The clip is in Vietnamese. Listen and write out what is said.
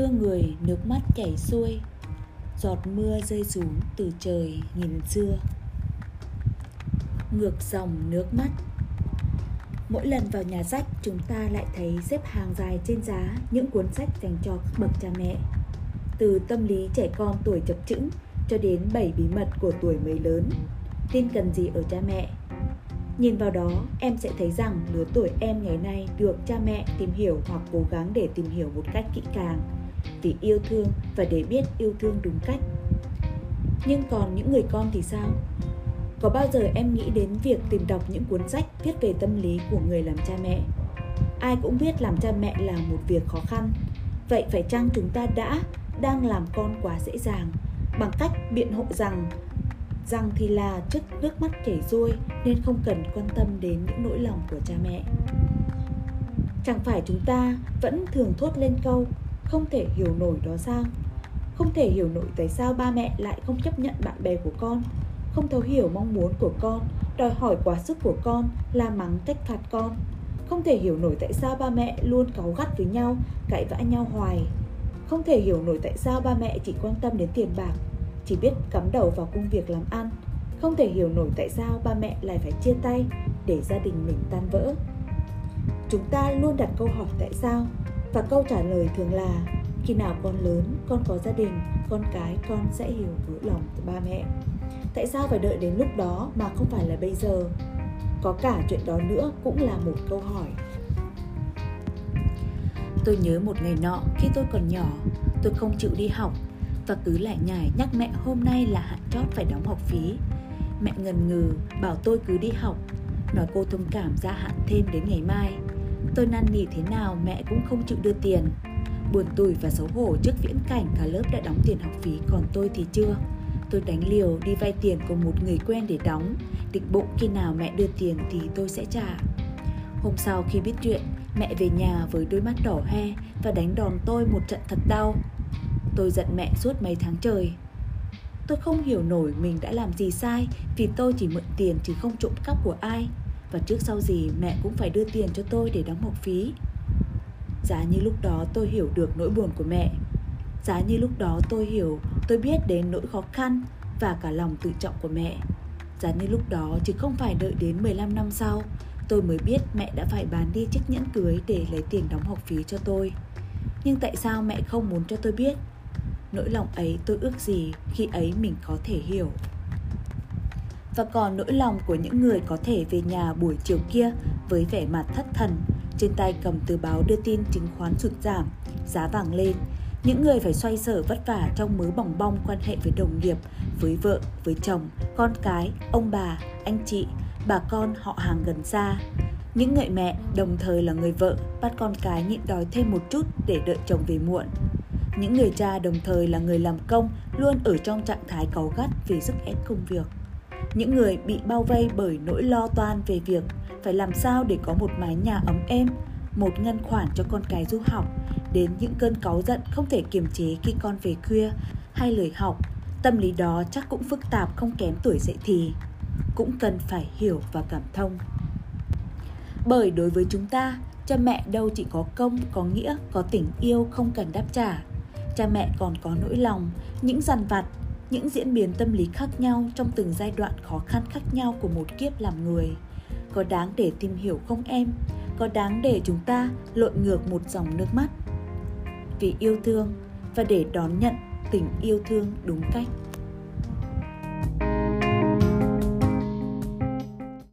thương người nước mắt chảy xuôi. Giọt mưa rơi xuống từ trời nghìn xưa. Ngược dòng nước mắt. Mỗi lần vào nhà sách chúng ta lại thấy xếp hàng dài trên giá những cuốn sách dành cho các bậc cha mẹ. Từ tâm lý trẻ con tuổi chập chững cho đến bảy bí mật của tuổi mới lớn tin cần gì ở cha mẹ? Nhìn vào đó, em sẽ thấy rằng lứa tuổi em ngày nay được cha mẹ tìm hiểu hoặc cố gắng để tìm hiểu một cách kỹ càng vì yêu thương và để biết yêu thương đúng cách. Nhưng còn những người con thì sao? Có bao giờ em nghĩ đến việc tìm đọc những cuốn sách viết về tâm lý của người làm cha mẹ? Ai cũng biết làm cha mẹ là một việc khó khăn. Vậy phải chăng chúng ta đã đang làm con quá dễ dàng bằng cách biện hộ rằng rằng thì là trước nước mắt chảy xuôi nên không cần quan tâm đến những nỗi lòng của cha mẹ. Chẳng phải chúng ta vẫn thường thốt lên câu không thể hiểu nổi đó sao? Không thể hiểu nổi tại sao ba mẹ lại không chấp nhận bạn bè của con, không thấu hiểu mong muốn của con, đòi hỏi quá sức của con, la mắng trách phạt con. Không thể hiểu nổi tại sao ba mẹ luôn cáu gắt với nhau, cãi vã nhau hoài. Không thể hiểu nổi tại sao ba mẹ chỉ quan tâm đến tiền bạc, chỉ biết cắm đầu vào công việc làm ăn không thể hiểu nổi tại sao ba mẹ lại phải chia tay để gia đình mình tan vỡ chúng ta luôn đặt câu hỏi tại sao và câu trả lời thường là khi nào con lớn con có gia đình con cái con sẽ hiểu nỗi lòng từ ba mẹ tại sao phải đợi đến lúc đó mà không phải là bây giờ có cả chuyện đó nữa cũng là một câu hỏi tôi nhớ một ngày nọ khi tôi còn nhỏ tôi không chịu đi học và cứ lại nhải nhắc mẹ hôm nay là hạn chót phải đóng học phí. Mẹ ngần ngừ bảo tôi cứ đi học, nói cô thông cảm gia hạn thêm đến ngày mai. Tôi năn nỉ thế nào mẹ cũng không chịu đưa tiền. Buồn tủi và xấu hổ trước viễn cảnh cả lớp đã đóng tiền học phí còn tôi thì chưa. Tôi đánh liều đi vay tiền của một người quen để đóng, định bụng khi nào mẹ đưa tiền thì tôi sẽ trả. Hôm sau khi biết chuyện, mẹ về nhà với đôi mắt đỏ hoe và đánh đòn tôi một trận thật đau. Tôi giận mẹ suốt mấy tháng trời Tôi không hiểu nổi mình đã làm gì sai Vì tôi chỉ mượn tiền chứ không trộm cắp của ai và trước sau gì mẹ cũng phải đưa tiền cho tôi để đóng học phí. Giá như lúc đó tôi hiểu được nỗi buồn của mẹ. Giá như lúc đó tôi hiểu, Tôi biết đến nỗi khó khăn Và cả lòng tự trọng của mẹ. Giá như lúc đó chứ không phải đợi đến 15 năm sau, Tôi mới biết mẹ đã phải bán đi chiếc nhẫn cưới để lấy tiền đóng học phí cho tôi. Nhưng tại sao mẹ không muốn cho tôi biết? Nỗi lòng ấy tôi ước gì khi ấy mình có thể hiểu và còn nỗi lòng của những người có thể về nhà buổi chiều kia với vẻ mặt thất thần. Trên tay cầm tờ báo đưa tin chứng khoán sụt giảm, giá vàng lên. Những người phải xoay sở vất vả trong mớ bỏng bong quan hệ với đồng nghiệp, với vợ, với chồng, con cái, ông bà, anh chị, bà con họ hàng gần xa. Những người mẹ, đồng thời là người vợ, bắt con cái nhịn đói thêm một chút để đợi chồng về muộn. Những người cha, đồng thời là người làm công, luôn ở trong trạng thái cáu gắt vì sức ép công việc. Những người bị bao vây bởi nỗi lo toan về việc phải làm sao để có một mái nhà ấm êm, một ngân khoản cho con cái du học, đến những cơn cáu giận không thể kiềm chế khi con về khuya hay lười học. Tâm lý đó chắc cũng phức tạp không kém tuổi dậy thì, cũng cần phải hiểu và cảm thông. Bởi đối với chúng ta, cha mẹ đâu chỉ có công, có nghĩa, có tình yêu không cần đáp trả cha mẹ còn có nỗi lòng, những dằn vặt, những diễn biến tâm lý khác nhau trong từng giai đoạn khó khăn khác nhau của một kiếp làm người. Có đáng để tìm hiểu không em? Có đáng để chúng ta lội ngược một dòng nước mắt? Vì yêu thương và để đón nhận tình yêu thương đúng cách.